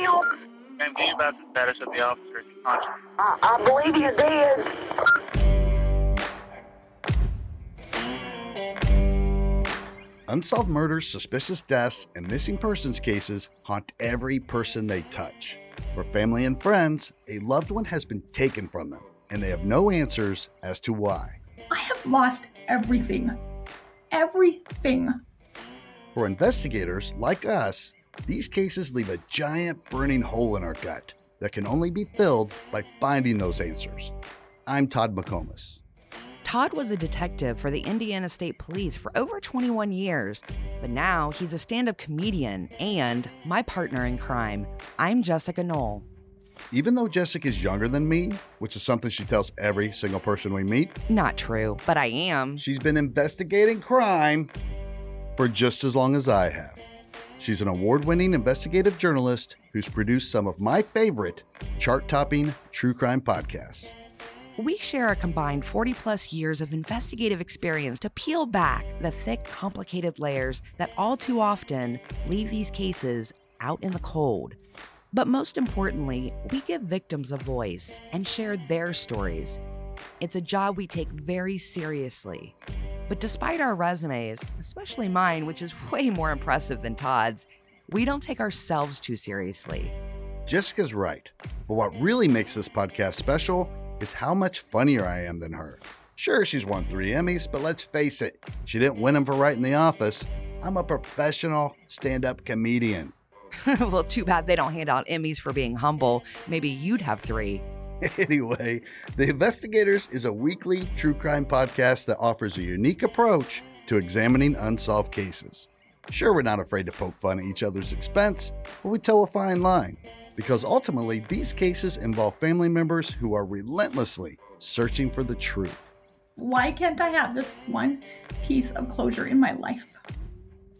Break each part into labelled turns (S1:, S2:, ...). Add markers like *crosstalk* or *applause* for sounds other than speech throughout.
S1: down.
S2: Ma'am, do you about the status of the officer's conscious?
S1: I, I believe you did.
S3: Unsolved murders, suspicious deaths, and missing persons cases haunt every person they touch. For family and friends, a loved one has been taken from them, and they have no answers as to why.
S4: I have lost everything. Everything.
S3: For investigators like us, these cases leave a giant burning hole in our gut that can only be filled by finding those answers. I'm Todd McComas.
S5: Todd was a detective for the Indiana State Police for over 21 years, but now he's a stand up comedian and my partner in crime. I'm Jessica Knoll.
S3: Even though Jessica is younger than me, which is something she tells every single person we meet,
S5: Not true, but I am.
S3: she's been investigating crime for just as long as I have. She's an award winning investigative journalist who's produced some of my favorite chart topping true crime podcasts.
S5: We share a combined 40 plus years of investigative experience to peel back the thick, complicated layers that all too often leave these cases out in the cold. But most importantly, we give victims a voice and share their stories. It's a job we take very seriously. But despite our resumes, especially mine, which is *laughs* way more impressive than Todd's, we don't take ourselves too seriously.
S3: Jessica's right, but what really makes this podcast special is how much funnier I am than her. Sure, she's won three Emmys, but let's face it, she didn't win them for writing The Office. I'm a professional stand up comedian. *laughs*
S5: well, too bad they don't hand out Emmys for being humble. Maybe you'd have three. *laughs*
S3: Anyway, The Investigators is a weekly true crime podcast that offers a unique approach to examining unsolved cases. Sure, we're not afraid to poke fun at each other's expense, but we toe a fine line because ultimately these cases involve family members who are relentlessly searching for the truth.
S4: Why can't I have this one piece of closure in my life?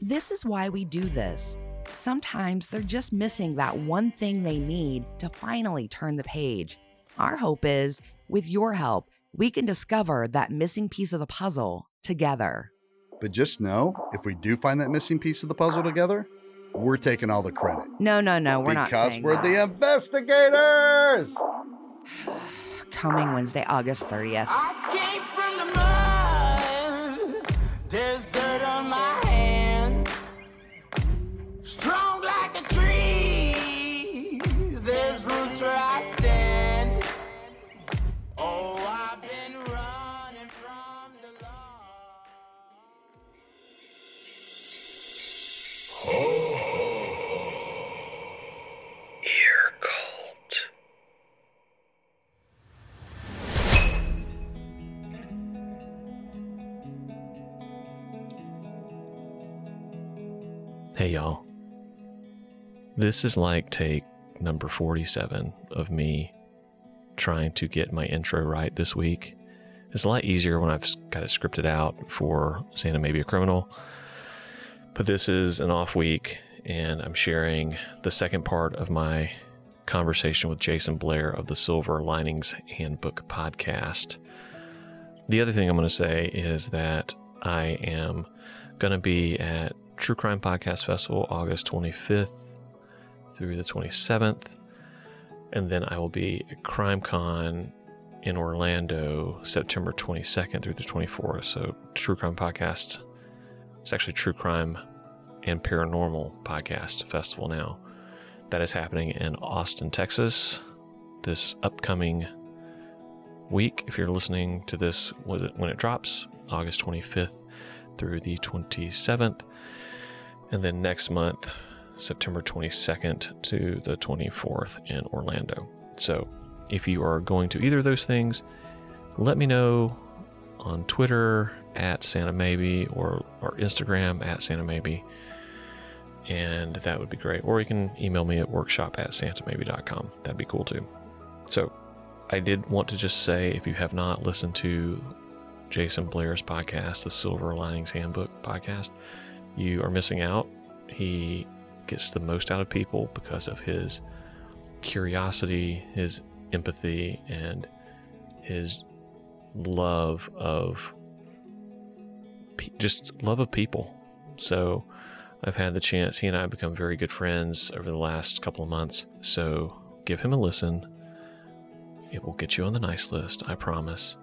S5: This is why we do this. Sometimes they're just missing that one thing they need to finally turn the page. Our hope is, with your help, we can discover that missing piece of the puzzle together.
S3: But just know if we do find that missing piece of the puzzle together, we're taking all the credit.
S5: No, no, no, we're not
S3: because we're
S5: that.
S3: the investigators! *sighs*
S5: Coming Wednesday, August 30th.
S6: I came from the mud. There's dirt on my hands. Strong
S7: Hey, y'all. This is like take number 47 of me trying to get my intro right this week. It's a lot easier when I've got it scripted out for Santa Maybe a Criminal. But this is an off week, and I'm sharing the second part of my conversation with Jayson Blair of the Silver Linings Handbook podcast. The other thing I'm going to say is that I am going to be at True Crime Podcast Festival August 25th through the 27th. And then I will be at Crime Con in Orlando September 22nd through the 24th. So, True Crime Podcast. It's actually True Crime and Paranormal Podcast Festival now. That is happening in Austin, Texas this upcoming week. If you're listening to this when it drops, August 25th through the 27th. And then next month, September 22nd to the 24th in Orlando. So if you are going to either of those things, let me know on Twitter at Santa Maybe or, or Instagram at Santa Maybe. And that would be great. Or you can email me at workshop at santamaybe.com. That'd be cool too. So I did want to just say if you have not listened to Jayson Blair's podcast, the Silver Linings Handbook podcast, you are missing out. He gets the most out of people because of his curiosity, his empathy, and his love of just love of people. So I've had the chance, he and I have become very good friends over the last couple of months. So give him a listen. It will get you on the nice list, I promise.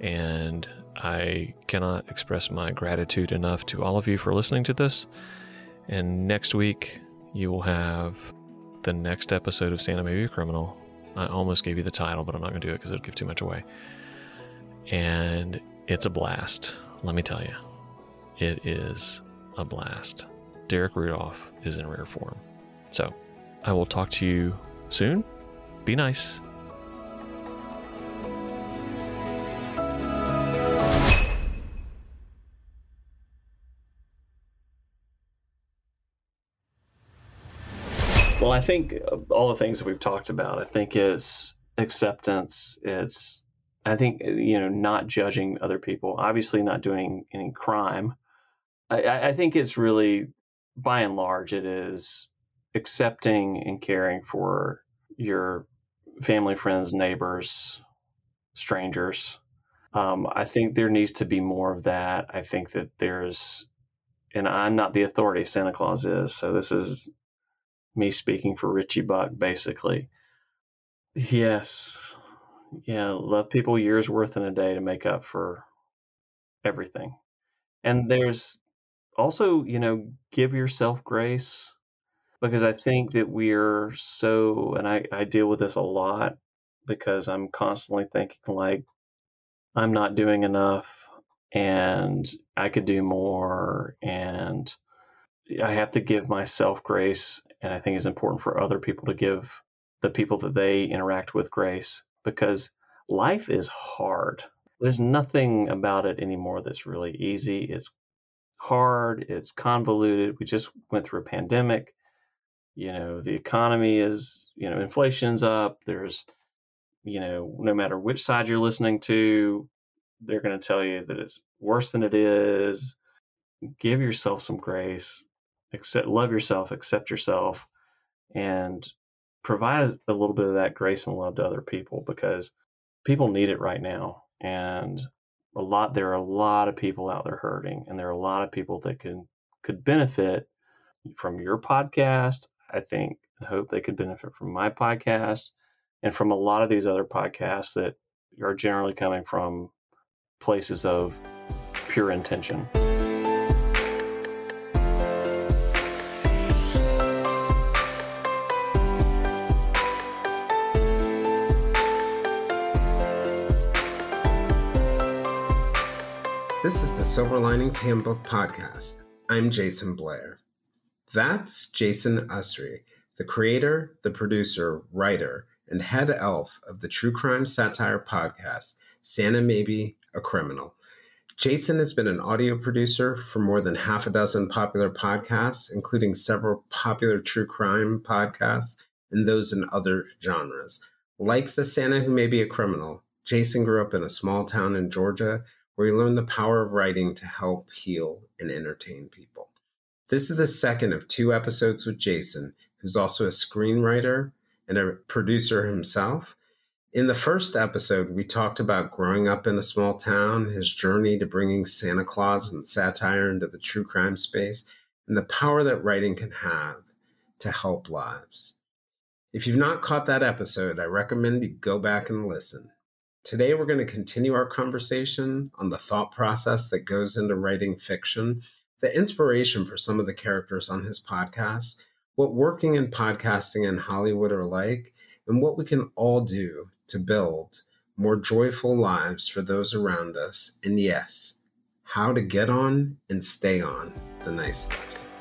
S7: And I cannot express my gratitude enough to all of you for listening to this. And next week, you will have the next episode of Santa Maybe a Criminal. I almost gave you the title, but I'm not going to do it because it'll give too much away. And it's a blast, let me tell you. It is a blast. Derek Rudolph is in rare form. So I will talk to you soon. Be nice.
S8: Think all the things that we've talked about, I think it's acceptance. It's, I think, you know, not judging other people, obviously not doing any crime. I- I, think it's really, by and large, it is accepting and caring for your family, friends, neighbors, strangers. Um, I think there needs to be more of that. I think that there's, and I'm not the authority, Santa Claus is. So this is me speaking for Richie Buck, basically. Yes. Yeah, love people years worth in a day to make up for everything. And there's also, you know, give yourself grace because I think that we're so, and I, I deal with this a lot because I'm constantly thinking, like, I'm not doing enough and I could do more and I have to give myself grace and I think it's important for other people to give the people that they interact with grace because life is hard. There's nothing about it anymore that's really easy. It's hard, it's convoluted. We just went through a pandemic. You know, the economy is, you know, inflation's up. There's, you know, no matter which side you're listening to, they're going to tell you that it's worse than it is. Give yourself some grace accept love yourself accept yourself and provide a little bit of that grace and love to other people because people need it right now. And a lot there are a lot of people out there hurting and there are a lot of people that can could benefit from your podcast i think and hope they could benefit from my podcast and from a lot of these other podcasts that are generally coming from places of pure intention
S9: This is the Silver Linings Handbook Podcast. I'm Jayson Blair. That's Jason Usry, the creator, the producer, writer, and head elf of the true crime satire podcast, Santa Maybe a Criminal. Jason has been an audio producer for more than half a dozen popular podcasts, including several popular true crime podcasts and those in other genres. Like the Santa Who May Be a Criminal, Jason grew up in a small town in Georgia where he learned the power of writing to help heal and entertain people. This is the second of two episodes with Jason, who's also a screenwriter and a producer himself. In the first episode, we talked about growing up in a small town, his journey to bringing Santa Claus and satire into the true crime space, and the power that writing can have to help lives. If you've not caught that episode, I recommend you go back and listen. Today, we're going to continue our conversation on the thought process that goes into writing fiction, the inspiration for some of the characters on his podcast, what working in podcasting and Hollywood are like, and what we can all do to build more joyful lives for those around us. And yes, how to get on and stay on the nice list.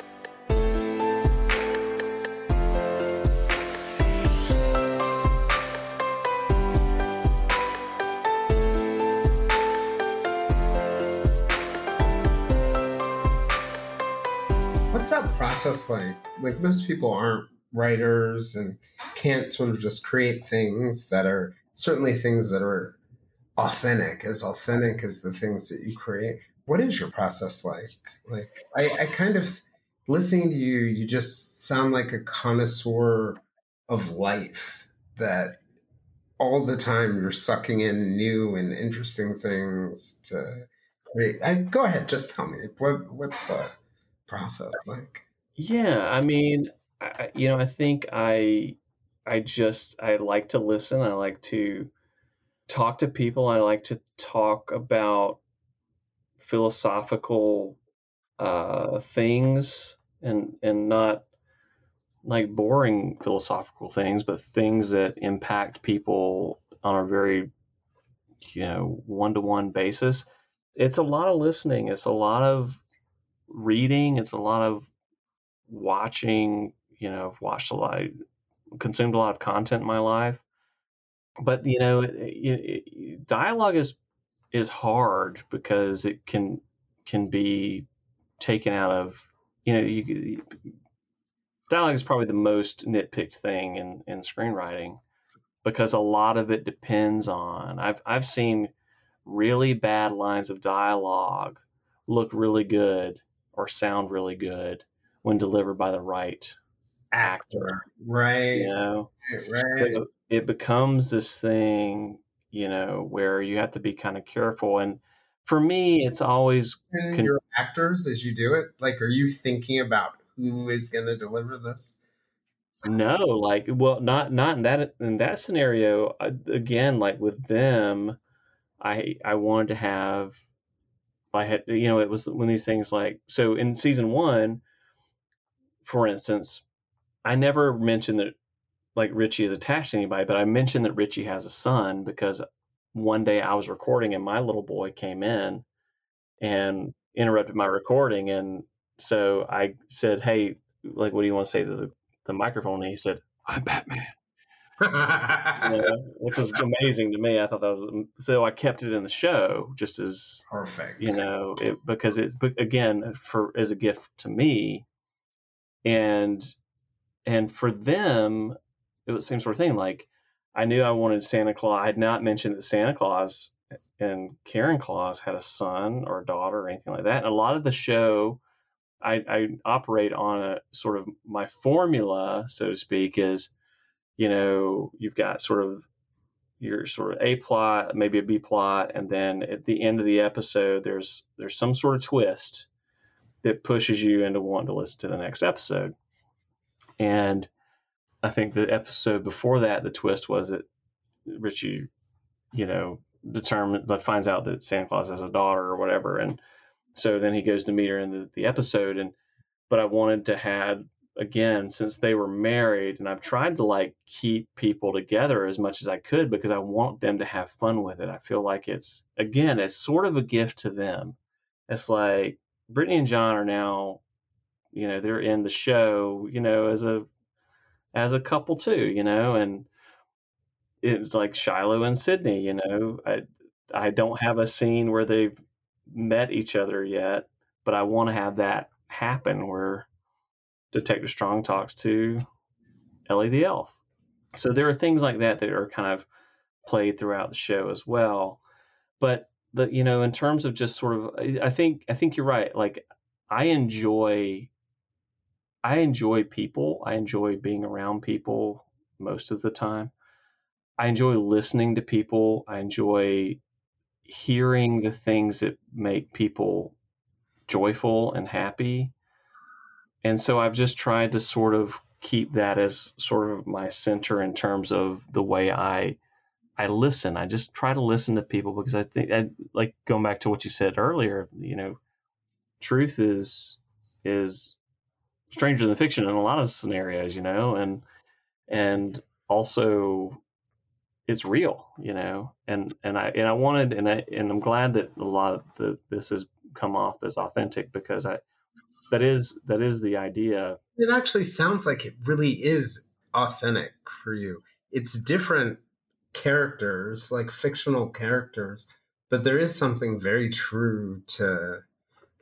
S9: Process like? Like most people aren't writers and can't sort of just create things that are certainly things that are authentic, as authentic as the things that you create. What is your process like? Like I, I kind of listening to you, you just sound like a connoisseur of life that all the time you're sucking in new and interesting things to create. I, go ahead, just tell me what what's the process like?
S8: Yeah, I mean, I, you know, I think I I just I like to listen. I like to talk to people. I like to talk about philosophical uh, things and and not like boring philosophical things, but things that impact people on a very you know one to one basis. It's a lot of listening. It's a lot of reading. It's a lot of watching. You know, I've watched a lot, consumed a lot of content in my life. But you know, it, it, dialogue is is hard because it can can be taken out of you know you dialogue is probably the most nitpicked thing in in screenwriting because a lot of it depends on I've I've seen really bad lines of dialogue look really good or sound really good when delivered by the right actor
S9: Right.
S8: you know
S9: Right.
S8: so it becomes this thing you know where you have to be kind of careful and for me it's always Can-
S9: your actors as you do it, like, are you thinking about who is going to deliver this?
S8: No, like well, not not in that in that scenario. uh, Again, like with them, I I wanted to have, I had you know it was one of these things like so in season one, for instance, I never mentioned that like Richie is attached to anybody, but I mentioned that Richie has a son because one day I was recording and my little boy came in and interrupted my recording, and so I said, "Hey, like, what do you want to say to the, the microphone?" And he said, "I'm Batman." *laughs* you know, which was amazing to me. I thought that was um, so. I kept it in the show just as
S9: Perfect.
S8: you know, it, because it but again for as a gift to me, and and for them, it was the same sort of thing. Like I knew I wanted Santa Claus. I had not mentioned that Santa Claus and Karen Claus had a son or a daughter or anything like that. And a lot of the show, I, I operate on a sort of my formula, so to speak, is you know you've got sort of your sort of a plot, maybe a B plot, and then at the end of the episode, there's there's some sort of twist that pushes you into wanting to listen to the next episode. And I think the episode before that, the twist was that Richie, you know, determined but finds out that Santa Claus has a daughter or whatever, and so then he goes to meet her in the, the episode. And but I wanted to have again since they were married, and I've tried to like keep people together as much as I could because I want them to have fun with it. I feel like it's again, it's sort of a gift to them. It's like Brittany and John are now, you know, they're in the show, you know, as a as a couple too, you know, and it's like Shiloh and Sydney, you know. I I don't have a scene where they've met each other yet, but I want to have that happen where Detective Strong talks to Ellie the Elf. So there are things like that that are kind of played throughout the show as well. But the you know, in terms of just sort of I I think I think you're right. Like I enjoy I enjoy people. I enjoy being around people most of the time. I enjoy listening to people. I enjoy hearing the things that make people joyful and happy. And so I've just tried to sort of keep that as sort of my center in terms of the way I I listen. I just try to listen to people because I think I, like going back to what you said earlier, you know, truth is is stranger than fiction in a lot of scenarios, you know, and and also it's real, you know, and and I and I wanted and I and I'm glad that a lot of the this has come off as authentic because I that is that is the idea.
S9: It actually sounds like it really is authentic for you. It's different characters, like fictional characters, but there is something very true to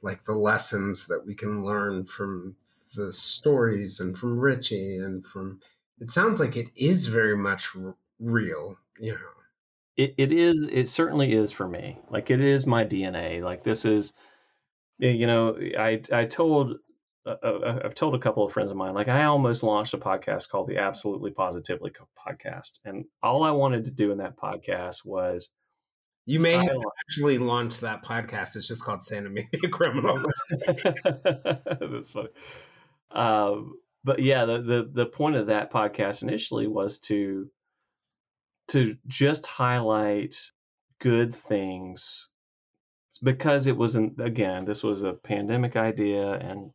S9: like the lessons that we can learn from the stories and from Richie and from it sounds like it is very much r- real, you know.
S8: It it is it certainly is for me. Like it is my DNA. Like this is you know I I told uh, I've told a couple of friends of mine, like I almost launched a podcast called the Absolutely Positively Podcast, and all I wanted to do in that podcast was
S9: You may have
S8: Silent.
S9: actually launched that podcast. It's just called Santa Media *laughs* Criminal. *laughs*
S8: That's funny. um, but yeah, the, the the point of that podcast initially was to to just highlight good things because it wasn't again this was a pandemic idea and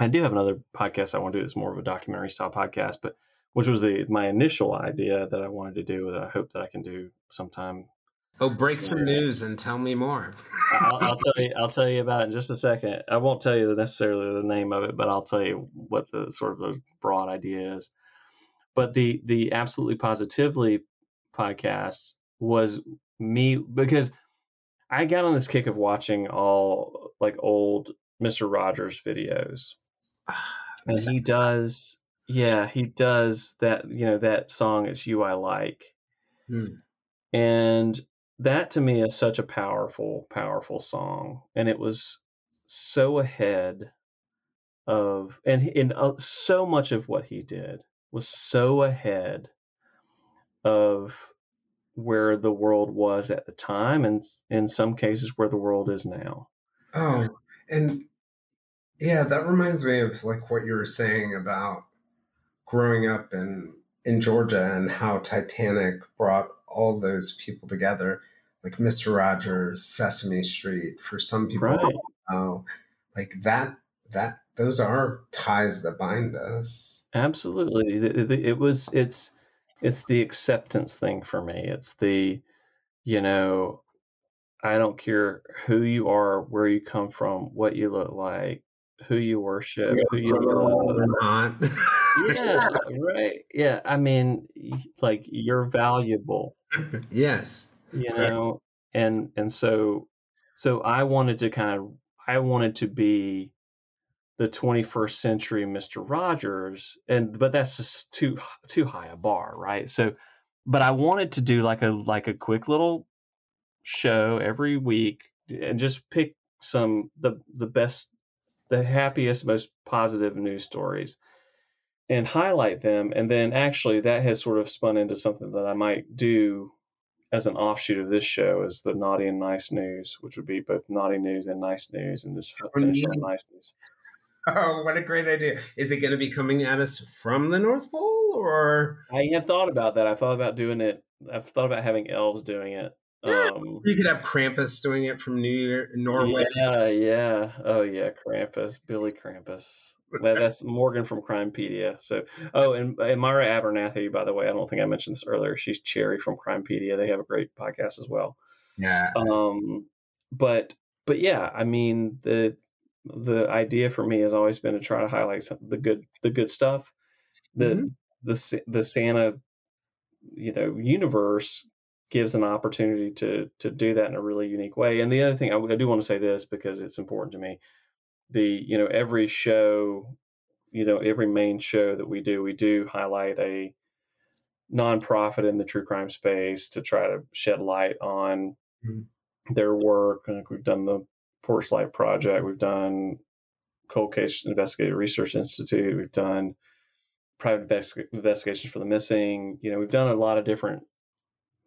S8: i do have another podcast i want to do it's more of a documentary style podcast but which was the my initial idea that i wanted to do that i hope that i can do sometime
S9: Oh, break some news and tell me more.
S8: I'll, I'll *laughs* tell you. I'll tell you about it in just a second. I won't tell you necessarily the name of it, but I'll tell you what the sort of the broad idea is. But the the absolutely positively podcast was me because I got on this kick of watching all like old Mister Rogers videos, *sighs* and he does. Yeah, he does that. You know that song. It's you I like,
S9: Hmm.
S8: and that to me is such a powerful, powerful song, and it was so ahead of and in uh, so much of what he did was so ahead of where the world was at the time, and in some cases where the world is now.
S9: Oh, and yeah, that reminds me of like what you were saying about growing up in in Georgia and how Titanic brought all those people together, like Mr. Rogers, Sesame Street. For some people,
S8: Right.
S9: oh, like that. That those are ties that bind us.
S8: Absolutely. The- It was it's it's the acceptance thing for me. It's the you know, I don't care who you are, where you come from, what you look like, who you worship, who you love.
S9: Not.
S8: Yeah, *laughs* right. Yeah, I mean, like you're valuable,
S9: yes.
S8: you know, and and so so I wanted to kind of I wanted to be the 21st century Mr. Rogers, and but that's just too too high a bar, right? So, but I wanted to do like a like a quick little show every week and just pick some the the best, the happiest, most positive news stories and highlight them, and then actually that has sort of spun into something that I might do as an offshoot of this show is the naughty and nice news, which would be both naughty news and nice news, and just finish on nice news.
S9: Oh, what a great idea! Is it going to be coming at us from the North Pole, or
S8: I have thought about that. I thought about doing it. I've thought about having elves doing it. Um,
S9: you could have Krampus doing it from New Year, Norway?
S8: yeah, yeah. Oh, yeah. Krampus, Billy Krampus. That, that's Morgan from Crimepedia. So, oh, and, and Myra Abernathy, by the way, I don't think I mentioned this earlier. She's Cherry from Crimepedia. They have a great podcast as well.
S9: Yeah.
S8: Um, but but yeah, I mean the the idea for me has always been to try to highlight some, the good the good stuff. The
S9: Mhm.
S8: the the Santa you know universe gives an opportunity to to do that in a really unique way. And the other thing I, I do want to say this because it's important to me. The you know every show, you know every main show that we do, we do highlight a nonprofit in the true crime space to try to shed light on
S9: Mhm.
S8: their work. Like we've done the Porch Light Project, we've done Cold Case Investigative Research Institute, we've done private investi- investigations for the missing. You know, we've done a lot of different.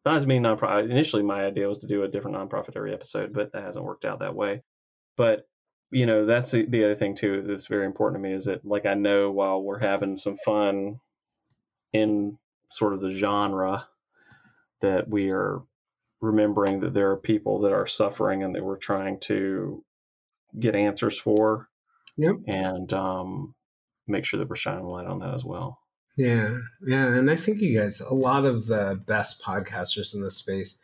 S8: Not as many nonprofit. Initially, my idea was to do a different nonprofit every episode, but that hasn't worked out that way. But you know, that's the, the other thing too that's very important to me is that like I know while we're having some fun in sort of the genre that we are remembering that there are people that are suffering and that we're trying to get answers for
S9: Yep.
S8: and um, make sure that we're shining light on that as well.
S9: Yeah, yeah, and I think you guys, a lot of the best podcasters in the space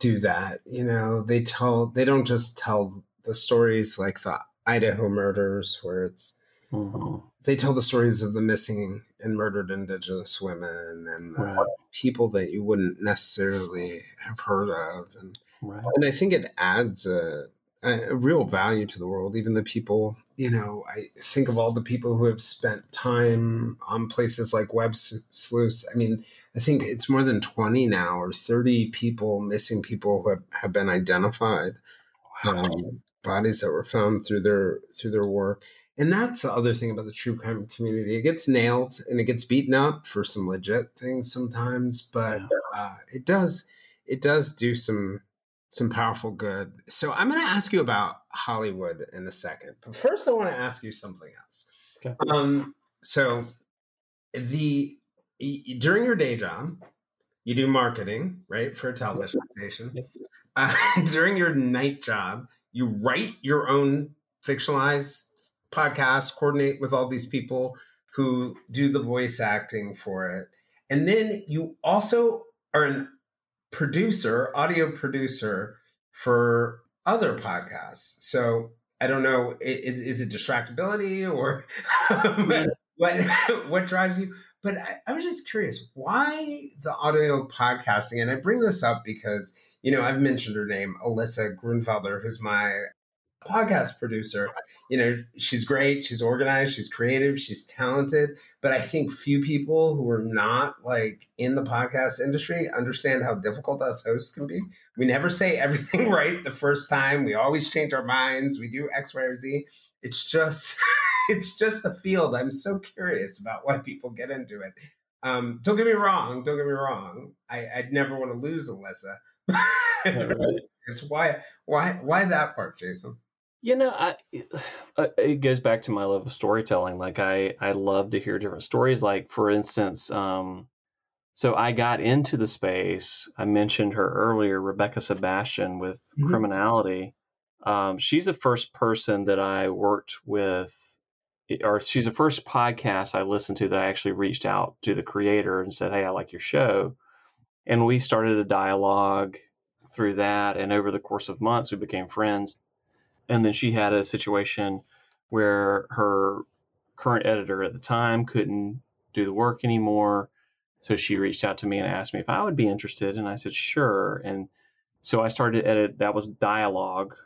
S9: do that. You know, they tell, they don't just tell the stories like the Idaho murders, where it's
S8: hmm
S9: they tell the stories of the missing and murdered Indigenous women and the
S8: Right.
S9: people that you wouldn't necessarily have heard of, and
S8: Right.
S9: and I think it adds a, a, a real value to the world. Even the people, you know, I think of all the people who have spent time on places like Web S- Sleuths. I mean, I think it's more than 20 now or 30 people, missing people who have, have been identified, um, bodies that were found through their through their work. And that's the other thing about the true crime community. It gets nailed and it gets beaten up for some legit things sometimes, but uh, it does it does do some some powerful good. So I'm going to ask you about Hollywood in a second, but first I want to ask you something else.
S8: Okay.
S9: Um, so the during your day job, you do marketing, right, for a television station. *laughs* Uh, during your night job, you write your own fictionalized podcast, coordinate with all these people who do the voice acting for it, and then you also are an producer, audio producer for other podcasts. So I don't know, is, is it distractibility or *laughs* what *laughs* what drives you? But I, I was just curious, why the audio podcasting? And I bring this up because you know I've mentioned her name, Alyssa Grunfelder, who's my podcast producer. You know, she's great, she's organized, she's creative, she's talented. But I think few people who are not like in the podcast industry understand how difficult us hosts can be. We never say *laughs* everything right the first time. We always change our minds. We do X, Y, or Z. It's just *laughs* it's just a field. I'm so curious about why people get into it. Um, don't get me wrong. Don't get me wrong. I, I'd never want to lose Alyssa. *laughs* it's why why why that part, Jason?
S8: You know, I *sighs* uh, it goes back to my love of storytelling. Like I I love to hear different stories. Like for instance, um, so I got into the space. I mentioned her earlier, Rebecca Sebastian with
S9: Mhm.
S8: criminality. Um, she's the first person that I worked with, or she's the first podcast I listened to that I actually reached out to the creator and said, "Hey, I like your show," and we started a dialogue through that. And over the course of months, we became friends and then she had a situation where her current editor at the time couldn't do the work anymore. So she reached out to me and asked me if i would be interested and i said sure. And so i started to edit that was dialogue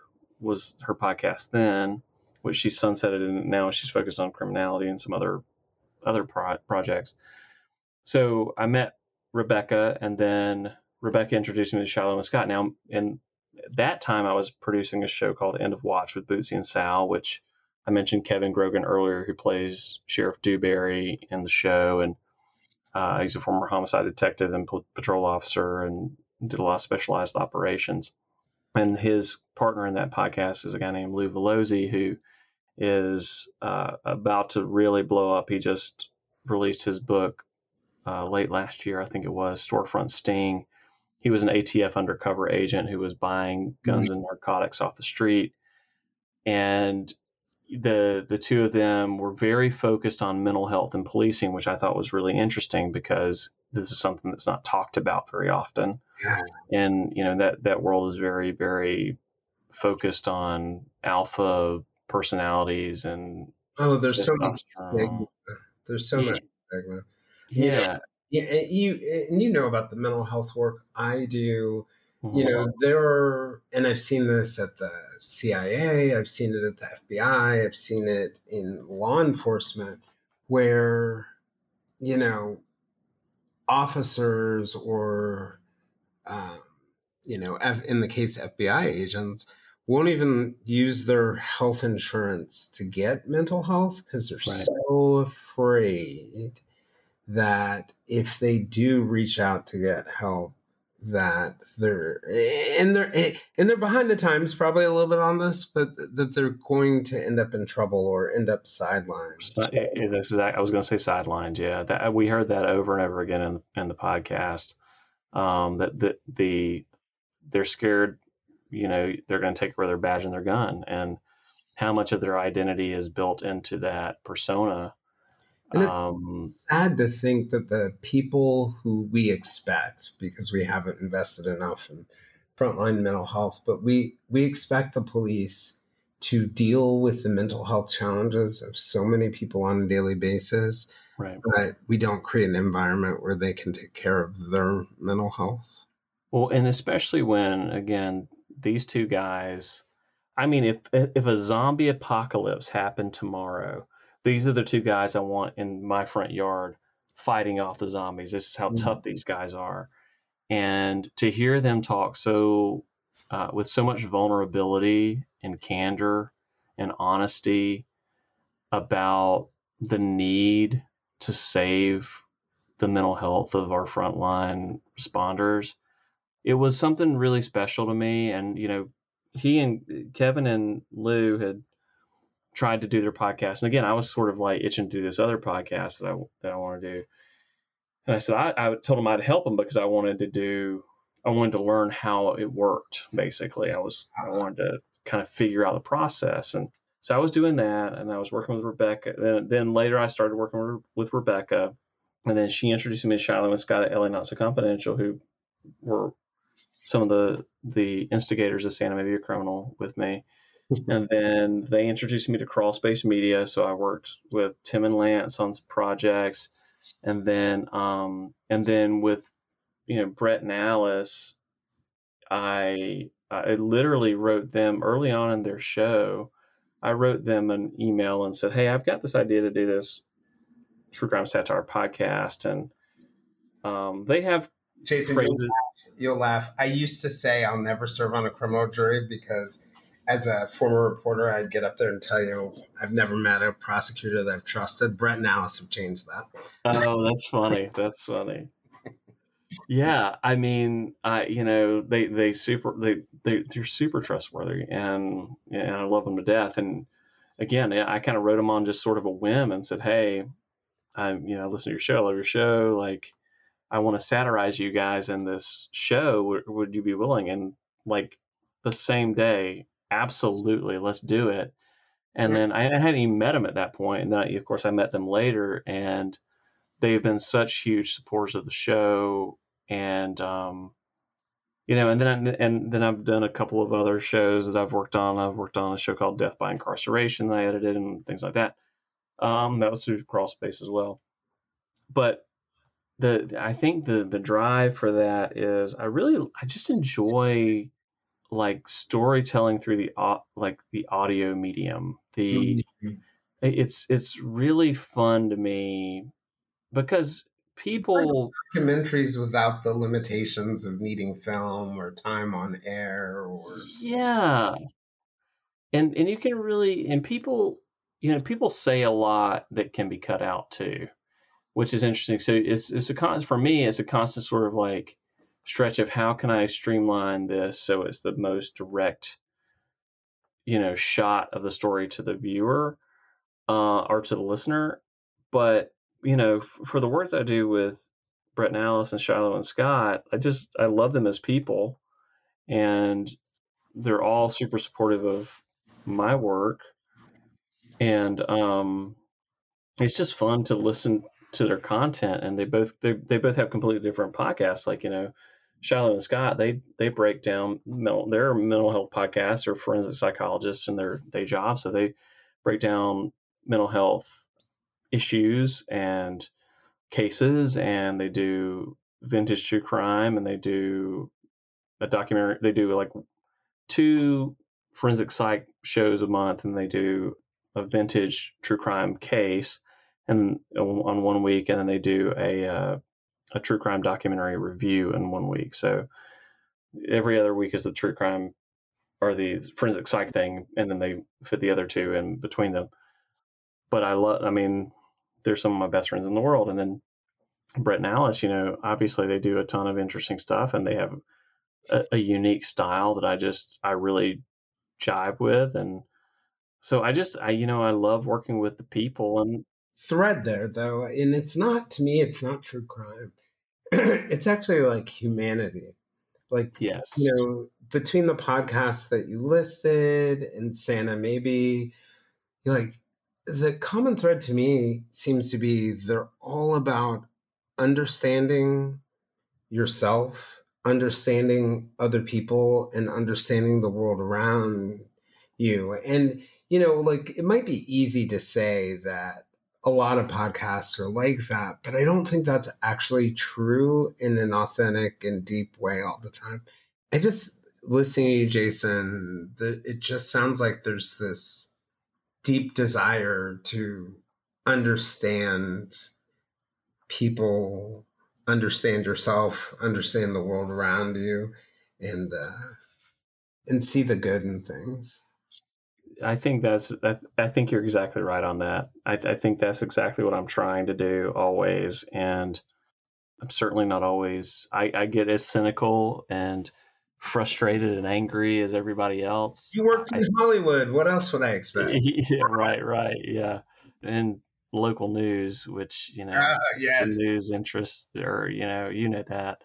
S8: was her podcast then which she sunsetted and now she's focused on criminality and some other other pro- projects. So i met rebecca and then rebecca introduced me to shiloh and scott. Now and that time I was producing a show called End of Watch with Bootsy and Sal, which I mentioned Kevin Grogan earlier, who plays Sheriff Dewberry in the show, and uh, he's a former homicide detective and patrol officer, and did a lot of specialized operations. And his partner in that podcast is a guy named Lou Valoze, who is uh, about to really blow up. He just released his book uh, late last year, I think it was, Storefront Sting he was an ATF undercover agent who was buying mm-hmm. guns and narcotics off the street. And the the two of them were very focused on mental health and policing, which I thought was really interesting because this is something that's not talked about very often.
S9: Yeah.
S8: And you know that that world is very very focused on alpha personalities and
S9: Oh, there's so much There's so
S8: Yeah.
S9: much.
S8: Yeah.
S9: Yeah, and you and you know about the mental health work I do. You
S8: Mhm.
S9: know, there are, and I've seen this at the CIA, I've seen it at the FBI, I've seen it in law enforcement, where, you know, officers or, um, you know, F, in the case of FBI agents, won't even use their health insurance to get mental health because they're
S8: Right.
S9: so afraid that if they do reach out to get help that they're and they're and they're behind the times probably a little bit on this but that they're going to end up in trouble or end up sidelined
S8: This is, I was going to say sidelined. Yeah, that we heard that over and over again in, in the podcast. Um, that the, the they're scared. You know, they're going to take away their badge and their gun, and how much of their identity is built into that persona.
S9: And
S8: Um,
S9: sad to think that the people who we expect because we haven't invested enough in frontline mental health but we we expect the police to deal with the mental health challenges of so many people on a daily basis
S8: right.
S9: but we don't create an environment where they can take care of their mental health
S8: Well, and especially when again these two guys. I mean, if if a zombie apocalypse happened tomorrow, these are the two guys I want in my front yard fighting off the zombies. This is how
S9: Mhm.
S8: tough these guys are, and to hear them talk so uh, with so much vulnerability and candor and honesty about the need to save the mental health of our frontline responders it was something really special to me and you know he and kevin and lou had tried to do their podcast. And again, I was sort of like itching to do this other podcast that I that I want to do. And I said I, I told them I'd help them because I wanted to do I wanted to learn how it worked. Basically, I was I wanted to kind of figure out the process, and so I was doing that, and I was working with Rebecca. Then then later I started working with, Rebecca, and then she introduced me to Shiloh and Scott at LA Not So Confidential, who were some of the the instigators of Santa Maybe a Criminal with me. *laughs* and then they introduced me to Crawl Space Media, so I worked with Tim and Lance on some projects, and then um, and then with you know Brett and Alice, I I literally wrote them early on in their show. I wrote them an email and said, "Hey, I've got this idea to do this true crime satire podcast," and um, they have
S9: Jason, you'll laugh, you'll laugh. I used to say I'll never serve on a criminal jury because, as a former reporter, I'd get up there and tell you I've never met a prosecutor that I've trusted. Brett and Alice have changed that.
S8: Oh, that's funny. That's funny. Yeah, I mean, I you know they they super they they they're super trustworthy and and I love them to death. And again, I kind of wrote them on just sort of a whim and said, hey, I'm you know I listen to your show, I love your show, like I want to satirize you guys in this show. Would you be willing? And like the same day, absolutely, let's do it. And then I hadn't even met them at that point, and then I, of course I met them later, and they've been such huge supporters of the show and um you know and then and then I've done a couple of other shows that I've worked on. I've worked on a show called Death by Incarceration that I edited and things like that. Um that was through crawl space as well. But the I think the the drive for that is I really I just enjoy like storytelling through the like the audio medium the mm-hmm. it's it's really fun to me because people
S9: documentaries without the limitations of needing film or time on air or
S8: yeah. And and you can really and people you know people say a lot that can be cut out too which is interesting. So it's it's a constant for me it's a constant sort of like stretch of how can i streamline this so it's the most direct you know shot of the story to the viewer uh, or to the listener but you know, f- for the work that I do with Brett and Alice and Shiloh and Scott, I just I love them as people, and they're all super supportive of my work, and um, it's just fun to listen to their content. And they both they they both have completely different podcasts. Like you know, Shiloh and Scott they they break down mental their mental health podcasts or forensic psychologists in their day job, so they break down mental health issues and cases and they do vintage true crime and they do a documentary they do like two forensic psych shows a month and they do a vintage true crime case and on one week and then they do a uh, a true crime documentary review in one week so every other week is the true crime or the forensic psych thing and then they fit the other two in between them but I love I mean they're some of my best friends in the world. And then Brett and Alice, you know, obviously they do a ton of interesting stuff and they have a, a unique style that I just, I really jive with. And so I just, I, you know, I love working with the people and
S9: thread there though and it's not to me it's not true crime. *clears throat* It's actually like humanity. Like
S8: yes.
S9: you know between the podcasts that you listed and santa maybe like the common thread to me seems to be they're all about understanding yourself, understanding other people, and understanding the world around you. And, you know, like it might be easy to say that a lot of podcasts are like that, but I don't think that's actually true in an authentic and deep way all the time. I just listening to you, Jason, the, it just sounds like there's this deep desire to understand people, understand yourself, understand the world around you, and uh, and see the good in things.
S8: I think that's I, I think you're exactly right on that. I, I think that's exactly what I'm trying to do always, and I'm certainly not always. I, I get as cynical and frustrated and angry as everybody else.
S9: You worked in Hollywood. What else would I expect? *laughs*
S8: yeah, right, right, yeah, and local news, which you know,
S9: ah,
S8: the
S9: yes.
S8: news interests, or you know, you know that.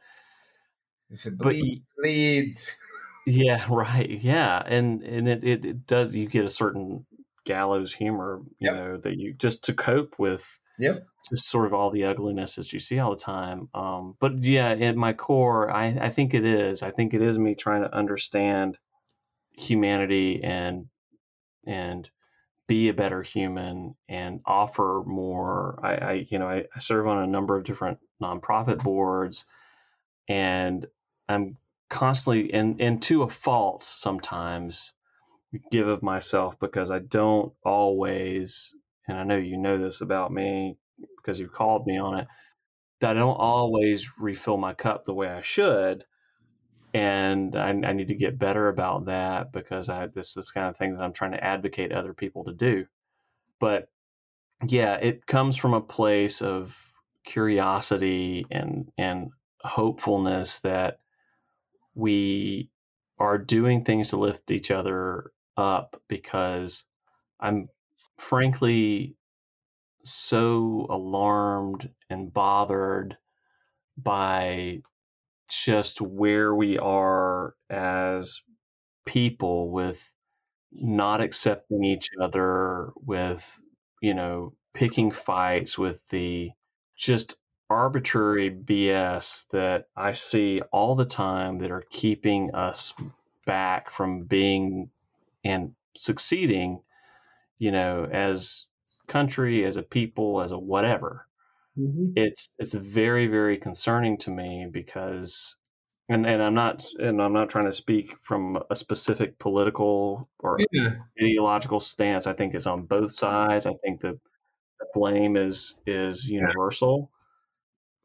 S9: If it
S8: But
S9: bleeds, it leads. *laughs*
S8: Yeah, *laughs* right. Yeah, and and it, it, it does. You get a certain gallows humor, you
S9: Yep.
S8: know, that you just to cope with
S9: Yep.
S8: just sort of all the ugliness that you see all the time. Um, but yeah, at my core, I I think it is. I think it is me trying to understand humanity and and be a better human and offer more. I, I you know I, I serve on a number of different nonprofit boards, and I'm constantly and and to a fault sometimes give of myself because I don't always and I know you know this about me because you've called me on it that I don't always refill my cup the way I should and I, I need to get better about that because I this is kind of thing that I'm trying to advocate other people to do. But yeah it comes from a place of curiosity and and hopefulness that we are doing things to lift each other up because I'm frankly so alarmed and bothered by just where we are as people with not accepting each other with you know picking fights with the just arbitrary BS that I see all the time that are keeping us back from being and succeeding, you know, as country, as a people, as a whatever. Mm-hmm. It's it's very very concerning to me because and and I'm not and I'm not trying to speak from a specific political or
S9: Yeah.
S8: ideological stance. I think it's on both sides. I think the, the blame is is universal.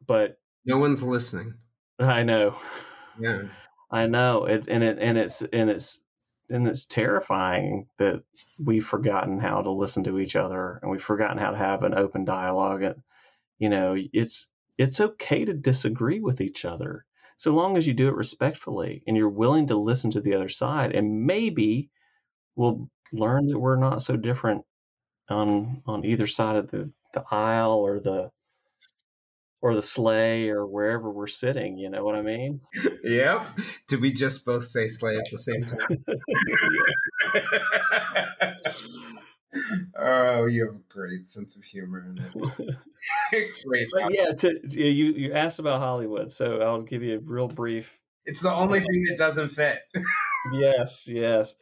S8: But
S9: No one's listening.
S8: I know,
S9: Yeah.
S8: I know it, and it and it's and it's and it's terrifying that we've forgotten how to listen to each other and we've forgotten how to have an open dialogue. And you know, it's it's okay to disagree with each other so long as you do it respectfully and you're willing to listen to the other side, and maybe we'll learn that we're not so different on on either side of the the aisle or the or the sleigh or wherever we're sitting. You know what I mean?
S9: Yep. Did we just both say sleigh at the same time? *laughs* oh, you have a great sense of humor. in it. *laughs* great.
S8: But yeah, to, you you asked about Hollywood, so I'll give you a real brief.
S9: It's the only thing that doesn't fit.
S8: Yes, yes.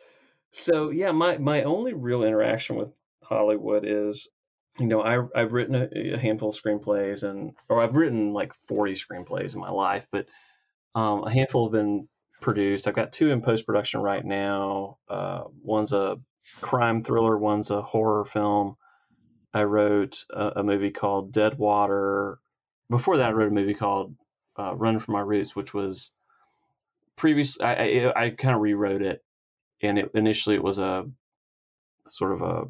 S8: So yeah, my my only real interaction with Hollywood is, you know, I I've written a, a handful of screenplays and or I've written like forty screenplays in my life, but um, a handful have been produced. I've got two in post production right now. Uh, one's a crime thriller, one's a horror film. I wrote a, a movie called Dead Water. Before that, I wrote a movie called uh, Run from My Roots, which was previous. I I, I kind of rewrote it, and it initially it was a sort of a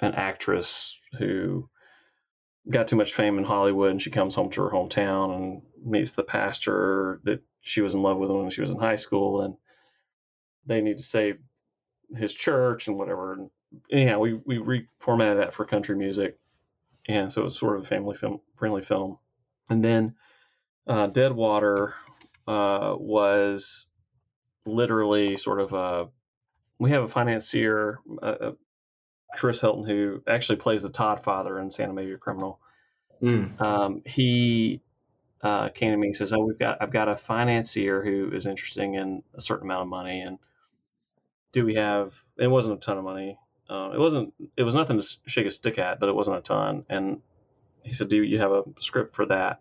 S8: an actress who got too much fame in Hollywood, and she comes home to her hometown and meets the pastor that she was in love with when she was in high school, and they need to save his church and whatever. And anyhow, we we reformatted that for country music, and so it was sort of a family film friendly film. And then uh, Dead Water uh, was literally sort of a we have a financier, uh, Chris Hilton, who actually plays the Todd father in Santa Maybe a Criminal.
S9: Mm.
S8: Um, he uh, came to me and says, "Oh, we've got I've got a financier who is interesting in a certain amount of money, and do we have? It wasn't a ton of money. Uh, it wasn't. It was nothing to shake a stick at, but it wasn't a ton. And he said, "Do you have a script for that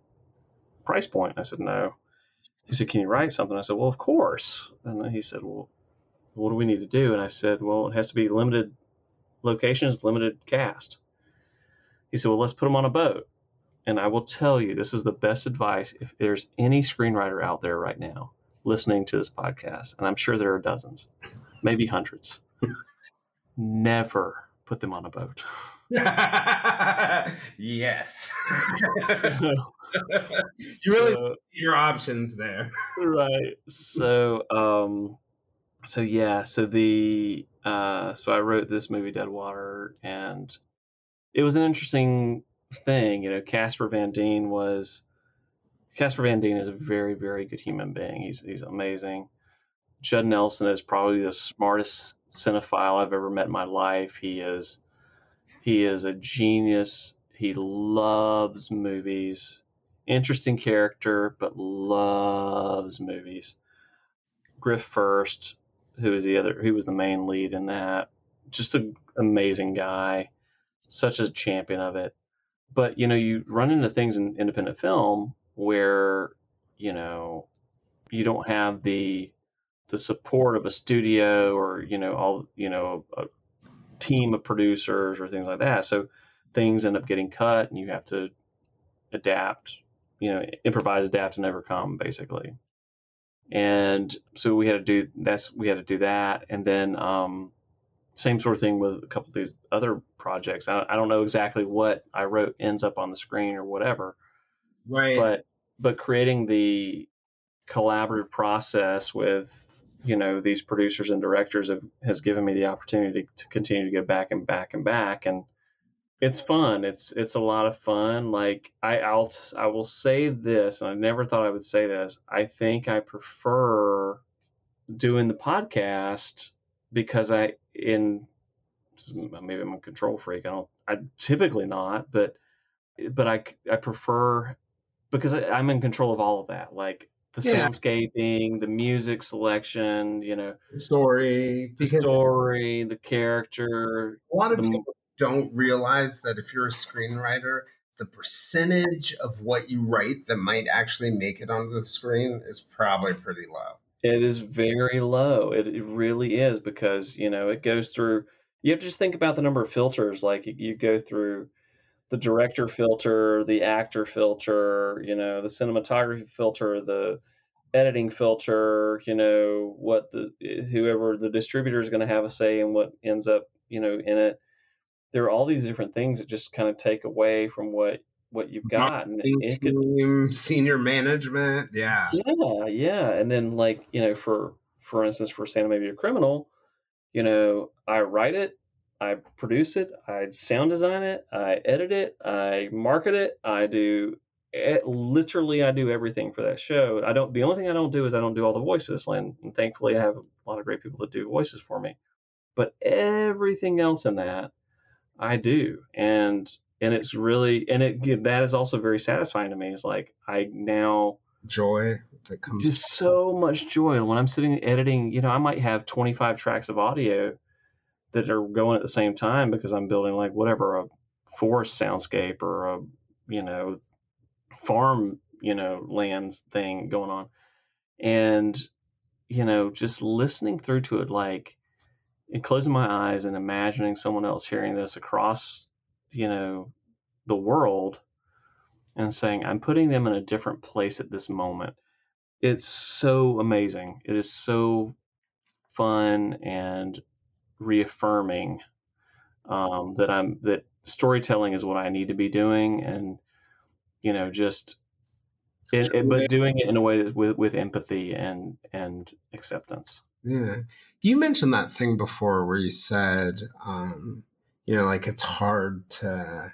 S8: price point?" I said, "No." He said, "Can you write something?" I said, "Well, of course." And then he said, "Well, what do we need to do?" And I said, "Well, it has to be limited locations, limited cast." He said, "Well, let's put them on a boat." And I will tell you, this is the best advice. If there's any screenwriter out there right now listening to this podcast, and I'm sure there are dozens, maybe hundreds, never put them on a boat. *laughs*
S9: yes. *laughs* you really
S8: So-
S9: your options there.
S8: right so um so yeah so the uh so i wrote this movie deadwater and it was an interesting thing you know casper van dien was casper van dien is a very very good human being. He's he's amazing. Judd nelson is probably the smartest cinephile i've ever met in my life. He is he is a genius. He loves movies. Interesting character, but loves movies. Griff Furst, who was the other, who was the main lead in that, just an amazing guy, such a champion of it. But you know, you run into things in independent film where you know you don't have the the support of a studio or you know all you know a team of producers or things like that. So things end up getting cut, and you have to adapt you know, improvise, adapt, and overcome, basically. And so we had to do that's we had to do that, and then um, same sort of thing with a couple of these other projects. I, I don't know exactly what I wrote ends up on the screen or whatever,
S9: Right.
S8: but but creating the collaborative process with you know these producers and directors have, has given me the opportunity to, to continue to go back and back and back and it's fun it's it's a lot of fun like i i'll i will say this and i never thought i would say this i think i prefer doing the podcast because i in maybe i'm a control freak i don't i typically not but but i i prefer because I, i'm in control of all of that like the
S9: Yeah.
S8: soundscaping the music selection you know
S9: story
S8: the story the character
S9: a lot of
S8: the
S9: people don't realize that if you're a screenwriter, the percentage of what you write that might actually make it onto the screen is probably pretty low.
S8: It is very low. It, it really is because you know it goes through. You have to just think about the number of filters. Like you- go through the director filter, the actor filter, you know, the cinematography filter, the editing filter. You know what the whoever the distributor is going to have a say in what ends up you know in it. There are all these different things that just kind of take away from what what you've got, and it could
S9: Team, senior management, yeah.
S8: yeah, yeah. And then like, you know, for for instance, for Santa Maybe a Criminal, you know, I write it, I produce it, I sound design it, I edit it, I market it, I do eh, literally I do everything for that show. I don't the only thing I don't do is I don't do all the voices and, and thankfully I have a lot of great people that do voices for me. But everything else in that I do. And and it's really and it that is also very satisfying to me. It's like I now
S9: Joy that comes.
S8: just so much joy when I'm sitting editing. You know, I might have 25 tracks of audio that are going at the same time because I'm building like whatever a forest soundscape or a you know farm you know lands thing going on, and you know just listening through to it like and closing my eyes and imagining someone else hearing this across you know the world and saying i'm putting them in a different place at this moment. It's so amazing. It is so fun and reaffirming um, that i'm that storytelling is what i need to be doing and you know just it, it- but doing it in a way that with with empathy and and acceptance
S9: Yeah. You mentioned that thing before where you said, um, you know, like it's hard to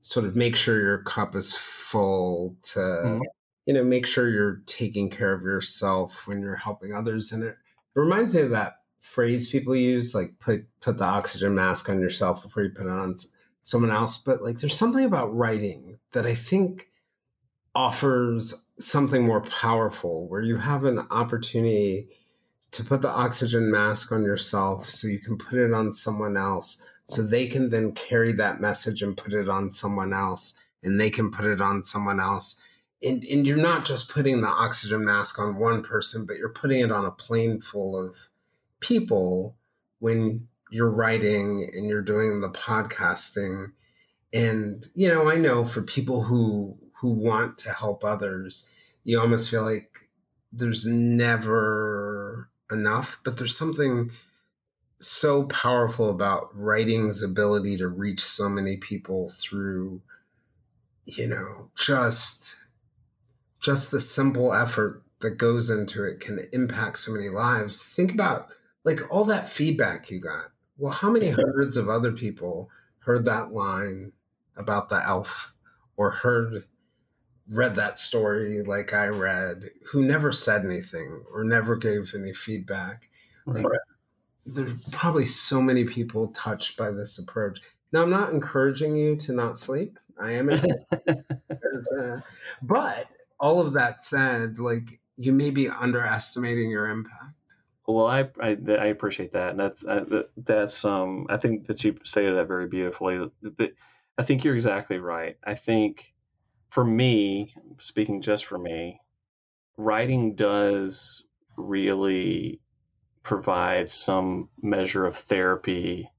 S9: sort of make sure your cup is full, to,
S8: Mhm.
S9: you know, make sure you're taking care of yourself when you're helping others. And it, it reminds me of that phrase people use, like put, put the oxygen mask on yourself before you put it on someone else. But like there's something about writing that I think offers something more powerful where you have an opportunity to put the oxygen mask on yourself so you can put it on someone else so they can then carry that message and put it on someone else and they can put it on someone else. And, and you're not just putting the oxygen mask on one person but you're putting it on a plane full of people when you're writing and you're doing the podcasting. And you know i know for people who who want to help others you almost feel like there's never enough but there's something so powerful about writing's ability to reach so many people through you know just just the simple effort that goes into it can impact so many lives. Think about like all that feedback you got. Well how many hundreds of other people heard that line about the elf or heard read that story like i read who never said anything or never gave any feedback like,
S8: Right.
S9: there's probably so many people touched by this approach. Now, I'm not encouraging you to not sleep. I am, uh, *laughs* *laughs* but all of that said, like you may be underestimating your impact.
S8: Well, I, I I appreciate that, and that's I, that's um I think that you say that very beautifully. I think you're exactly right. I think for me, speaking just for me, writing does really provide some measure of therapy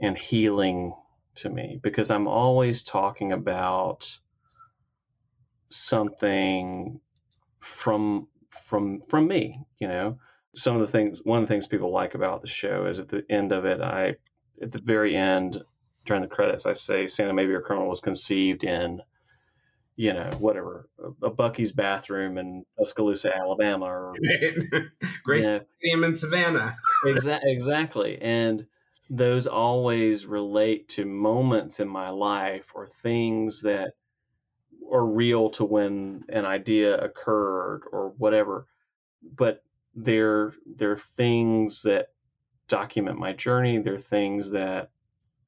S8: and healing to me because I'm always talking about something from from from me, you know. Some of the things one of the things people like about the show is at the end of it I at the very end during the credits I say Santa Maybe a Criminal was conceived in you know, whatever, a, Buc-ee's bathroom in Tuscaloosa, Alabama, or *laughs*
S9: Grace
S8: you know,
S9: Stadium in Savannah.
S8: Exa- exactly. And those always relate to moments in my life or things that are real to when an idea occurred or whatever. But they're they're things that document my journey. They're things that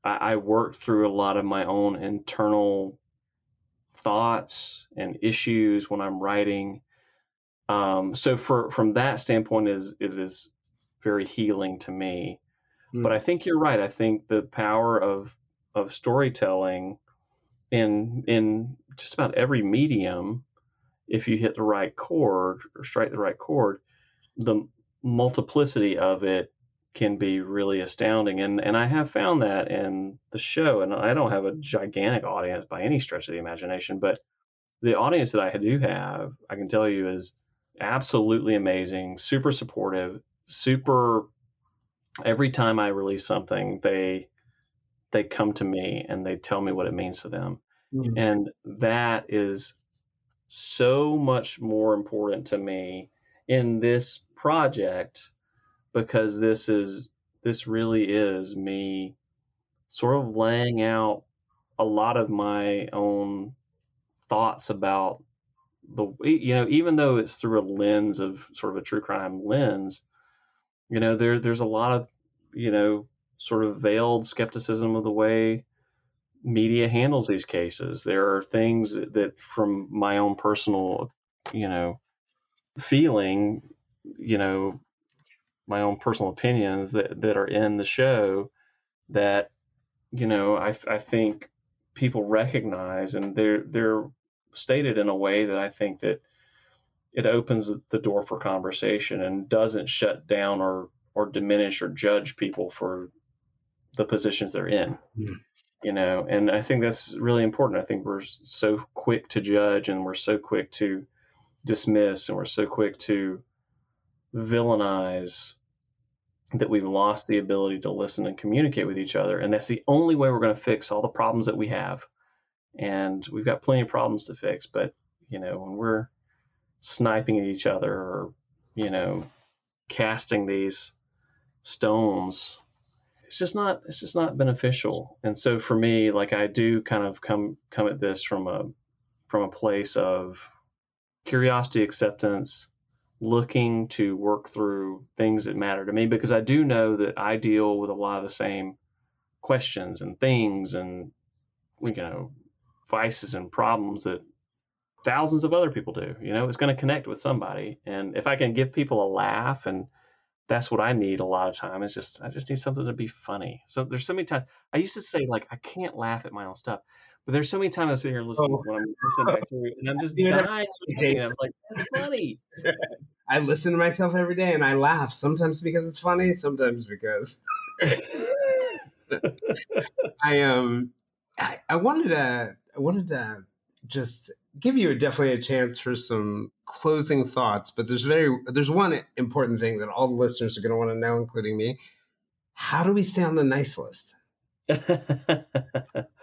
S8: I, I worked through a lot of my own internal thoughts and issues when I'm writing. Um, so for from that standpoint is it is very healing to me.
S9: Mm.
S8: But I think you're right. I think the power of of storytelling in in just about every medium, if you hit the right chord or strike the right chord, the multiplicity of it can be really astounding. And and I have found that in the show. And I don't have a gigantic audience by any stretch of the imagination, but the audience that I do have, I can tell you, is absolutely amazing, super supportive, super. Every time I release something, they they come to me and they tell me what it means to them,
S9: Mhm.
S8: and that is so much more important to me in this project because this is this really is me sort of laying out a lot of my own thoughts about the you know even though it's through a lens of sort of a true crime lens you know there there's a lot of you know sort of veiled skepticism of the way media handles these cases. There are things that from my own personal you know feeling you know my own personal opinions that that are in the show that you know I I think people recognize and they're they're stated in a way that I think that it opens the door for conversation and doesn't shut down or or diminish or judge people for the positions they're in.
S9: Yeah.
S8: You know, and I think that's really important. I think we're so quick to judge and we're so quick to dismiss and we're so quick to villainize that we've lost the ability to listen and communicate with each other. And that's the only way we're going to fix all the problems that we have. And we've got plenty of problems to fix. But, you know, when we're sniping at each other or, you know, casting these stones, it's just not it's just not beneficial. And so for me, like I do kind of come come at this from a from a place of curiosity, acceptance, looking to work through things that matter to me because I do know that I deal with a lot of the same questions and things and you know vices and problems that thousands of other people do. You know, it's going to connect with somebody, and if I can give people a laugh and that's what I need a lot of time. Is just I just need something to be funny. So there's so many times I used to say like I can't laugh at my own stuff, but there's so many times I sit here listening
S9: Oh.
S8: when I'm listening back through, and I'm just dying. And I was like, that's funny. *laughs*
S9: I listen to myself every day and I laugh. Sometimes because it's funny, sometimes because *laughs* I um I, I wanted to I wanted to just give you definitely a chance for some closing thoughts, but there's very there's one important thing that all the listeners are going to want to know, including me. how do we stay on the nice list? *laughs*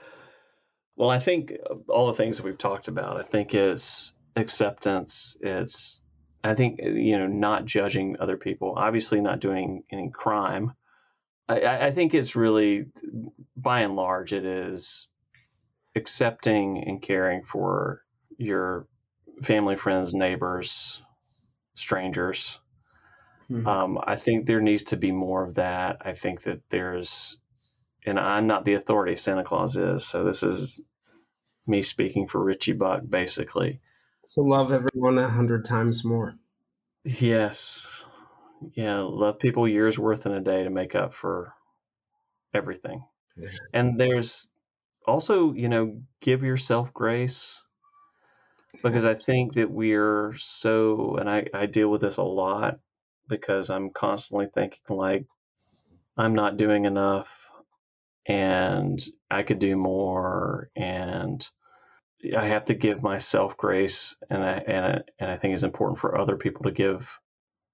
S8: well, I think all the things that we've talked about, I think it's acceptance. It's, I think, you know, not judging other people, obviously not doing any crime. I, I think it's really, by and large, it is accepting and caring for your family, friends, neighbors, strangers.
S9: Mhm.
S8: Um, I think there needs to be more of that. I think that there's, and I'm not the authority, Santa Claus is. So this is me speaking for Richie Buck, basically.
S9: So love everyone a hundred times more.
S8: Yes. Yeah. Love people years worth in a day to make up for everything.
S9: Yeah.
S8: And there's also, you know, give yourself grace because I think that we're so, and I, I deal with this a lot because I'm constantly thinking like, I'm not doing enough and I could do more and I have to give myself grace and I, and I, and I think it's important for other people to give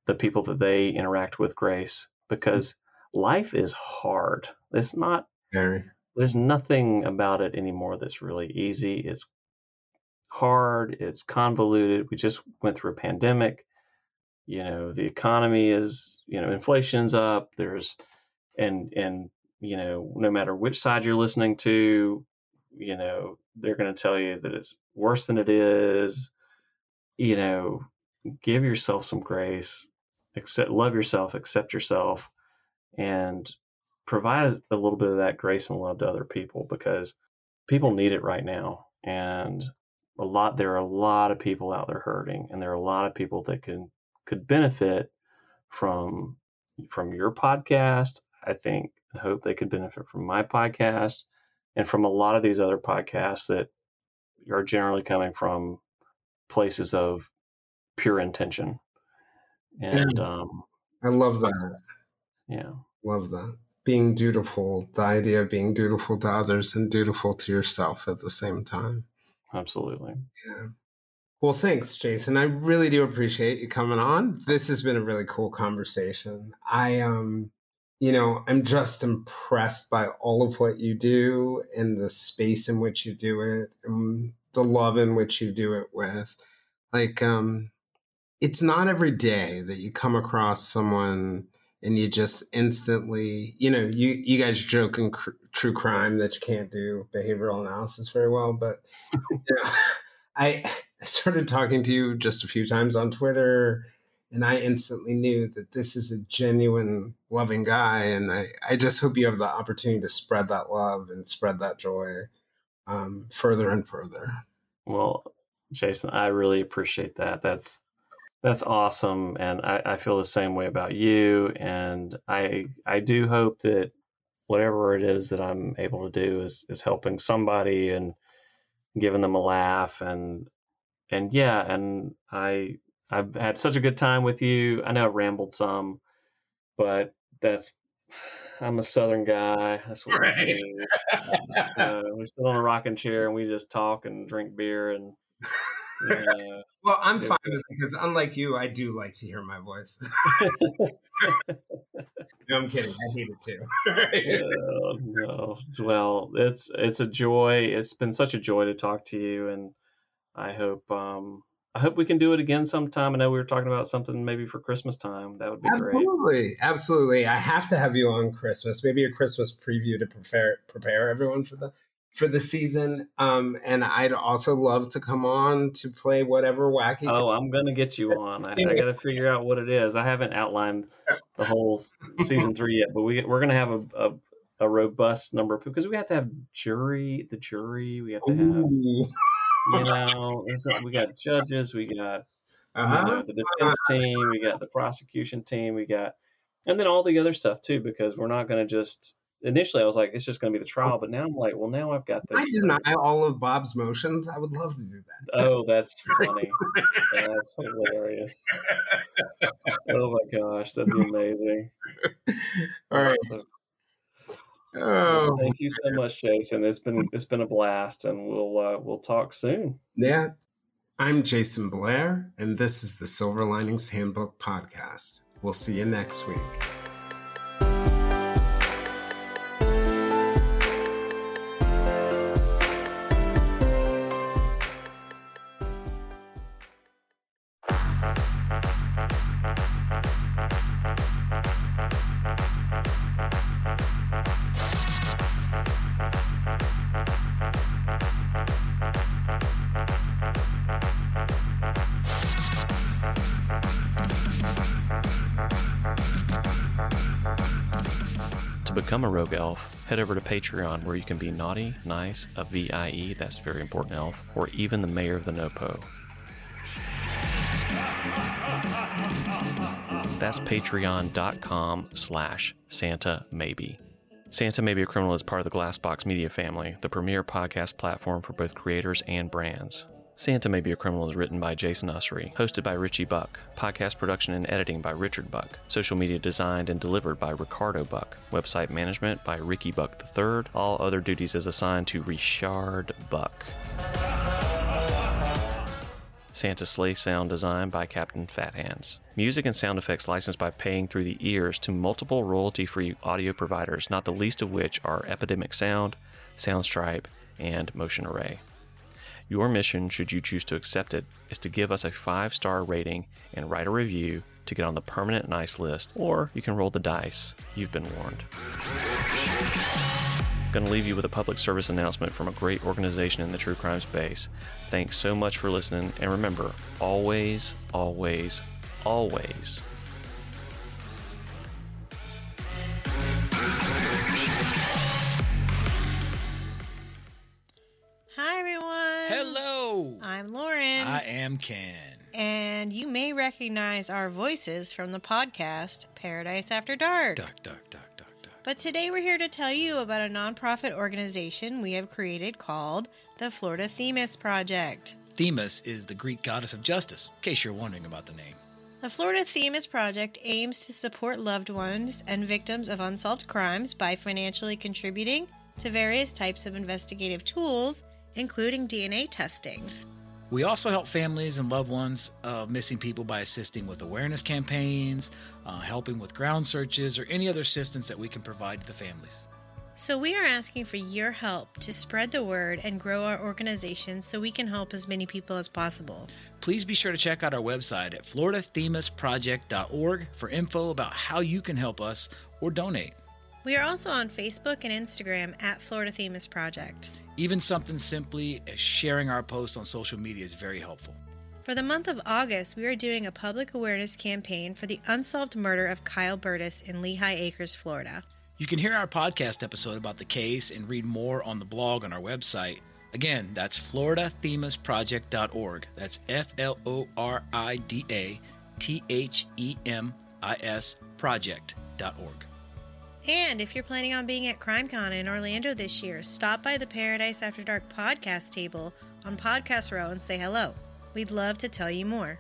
S8: the people that they interact with grace hmm. because life is hard. It's not
S9: Very.
S8: there's nothing about it anymore that's really easy. It's hard, it's convoluted. We just went through a pandemic. You know, the economy is, you know, inflation's up. There's and and you know, no matter which side you're listening to, you know, they're going to tell you that it's worse than it is. You know, give yourself some grace, accept love yourself, accept yourself and provide a little bit of that grace and love to other people because people need it right now and a lot there are a lot of people out there hurting and there are a lot of people that can could benefit from from your podcast i think and hope they could benefit from my podcast and from a lot of these other podcasts that are generally coming from places of pure intention and um
S9: I love that.
S8: yeah
S9: Love that. Being dutiful, the idea of being dutiful to others and dutiful to yourself at the same time.
S8: absolutely
S9: Yeah. Well, thanks, Jason. I really do appreciate you coming on. This has been a really cool conversation. I um you know, I'm just impressed by all of what you do and the space in which you do it and the love in which you do it with. Like um it's not every day that you come across someone and you just instantly, you know, you you guys joke in cr- true crime that you can't do behavioral analysis very well, but *laughs* you know, *laughs* I I started talking to you just a few times on Twitter, and I instantly knew that this is a genuine, loving guy, and I I just hope you have the opportunity to spread that love and spread that joy um, further and further.
S8: Well, Jason, I really appreciate that. That's that's awesome, and I, I feel the same way about you. And I I do hope that whatever it is that I'm able to do is is helping somebody and giving them a laugh and and yeah, and I I've had such a good time with you. I know I rambled some, but that's I'm a Southern guy. That's what
S9: Right.
S8: we do. *laughs* Uh, we sit on a rocking chair and we just talk and drink beer and uh,
S9: Well, I'm fine with it because unlike you, I do like to hear my voice. *laughs* no, I'm kidding. I hate it too. *laughs*
S8: uh, no. Well, it's it's a joy. It's been such a joy to talk to you, and I hope um, I hope we can do it again sometime. I know we were talking about something maybe for Christmas time. That would be great.
S9: Absolutely, absolutely. I have to have you on Christmas. Maybe a Christmas preview to prepare prepare everyone for the for the season. Um, and I'd also love to come on to play whatever wacky.
S8: Oh, I'm gonna get you on. I, I got to figure out what it is. I haven't outlined the whole season three yet, but we we're gonna have a, a a robust number of people because we have to have jury, the jury. We have to have
S9: Ooh. *laughs*
S8: you know, not- we got judges, we got
S9: Uh-huh.
S8: know, the defense team, we got the prosecution team, we got, and then all the other stuff too, because we're not going to just. Initially, I was like, it's just going to be the trial, but now I'm like, well, now I've got this.
S9: I deny all of Bob's motions. I would love to do that.
S8: Oh, that's funny. *laughs* That's hilarious. Oh my gosh, that'd be amazing.
S9: All right. Oh,
S8: Thank you so much, Jason. It's been it's been a blast, and we'll uh, we'll talk soon.
S9: yeah. I'm Jayson Blair, and this is the Silver Linings Handbook Podcast. We'll see you next week.
S8: Head over to Patreon where you can be naughty, nice, a VIE, that's very important elf, or even the mayor of the Nopo. That's patreon.com slash Santa Maybe. Santa May Be a Criminal is part of the Glassbox Media family, the premier podcast platform for both creators and brands. Santa May Be a Criminal is written by Jason Ussery, hosted by Richie Buck, podcast production and editing by Richard Buck, social media designed and delivered by Ricardo Buck, website management by Ricky Buck III, all other duties is assigned to Richard Buck. Santa Sleigh sound design by Captain Fat Hands. Music and sound effects licensed by paying through the ears to multiple royalty free audio providers, not the least of which are Epidemic Sound, Soundstripe, and Motion Array. Your mission, should you choose to accept it, is to give us a five star rating and write a review to get on the permanent nice list, or you can roll the dice. You've been warned. Going to leave you with a public service announcement from a great organization in the true crime space. Thanks so much for listening, and remember always, always, always
S10: I'm Lauren.
S11: I am Ken.
S10: And you may recognize our voices from the podcast Paradise After Dark.
S11: Duck, duck, duck, duck, duck.
S10: But today we're here to tell you about a nonprofit organization we have created called the Florida Themis Project.
S11: Themis is the Greek goddess of justice, in case you're wondering about the name.
S10: The Florida Themis Project aims to support loved ones and victims of unsolved crimes by financially contributing to various types of investigative tools, including DNA testing.
S11: We also help families and loved ones of missing people by assisting with awareness campaigns, uh, helping with ground searches, or any other assistance that we can provide to the families.
S10: So, we are asking for your help to spread the word and grow our organization so we can help as many people as possible.
S11: Please be sure to check out our website at floridathemisproject.org for info about how you can help us or donate.
S10: We are also on Facebook and Instagram at Florida Themis Project.
S11: Even something simply as sharing our posts on social media is very helpful.
S10: For the month of August, we are doing a public awareness campaign for the unsolved murder of Kyle Burtis in Lehigh Acres, Florida.
S11: You can hear our podcast episode about the case and read more on the blog on our website. Again, that's floridathemisproject.org. That's F L O R I D A T H E M I S project.org.
S10: And if you're planning on being at CrimeCon in Orlando this year, stop by the Paradise After Dark podcast table on Podcast Row and say hello. We'd love to tell you more.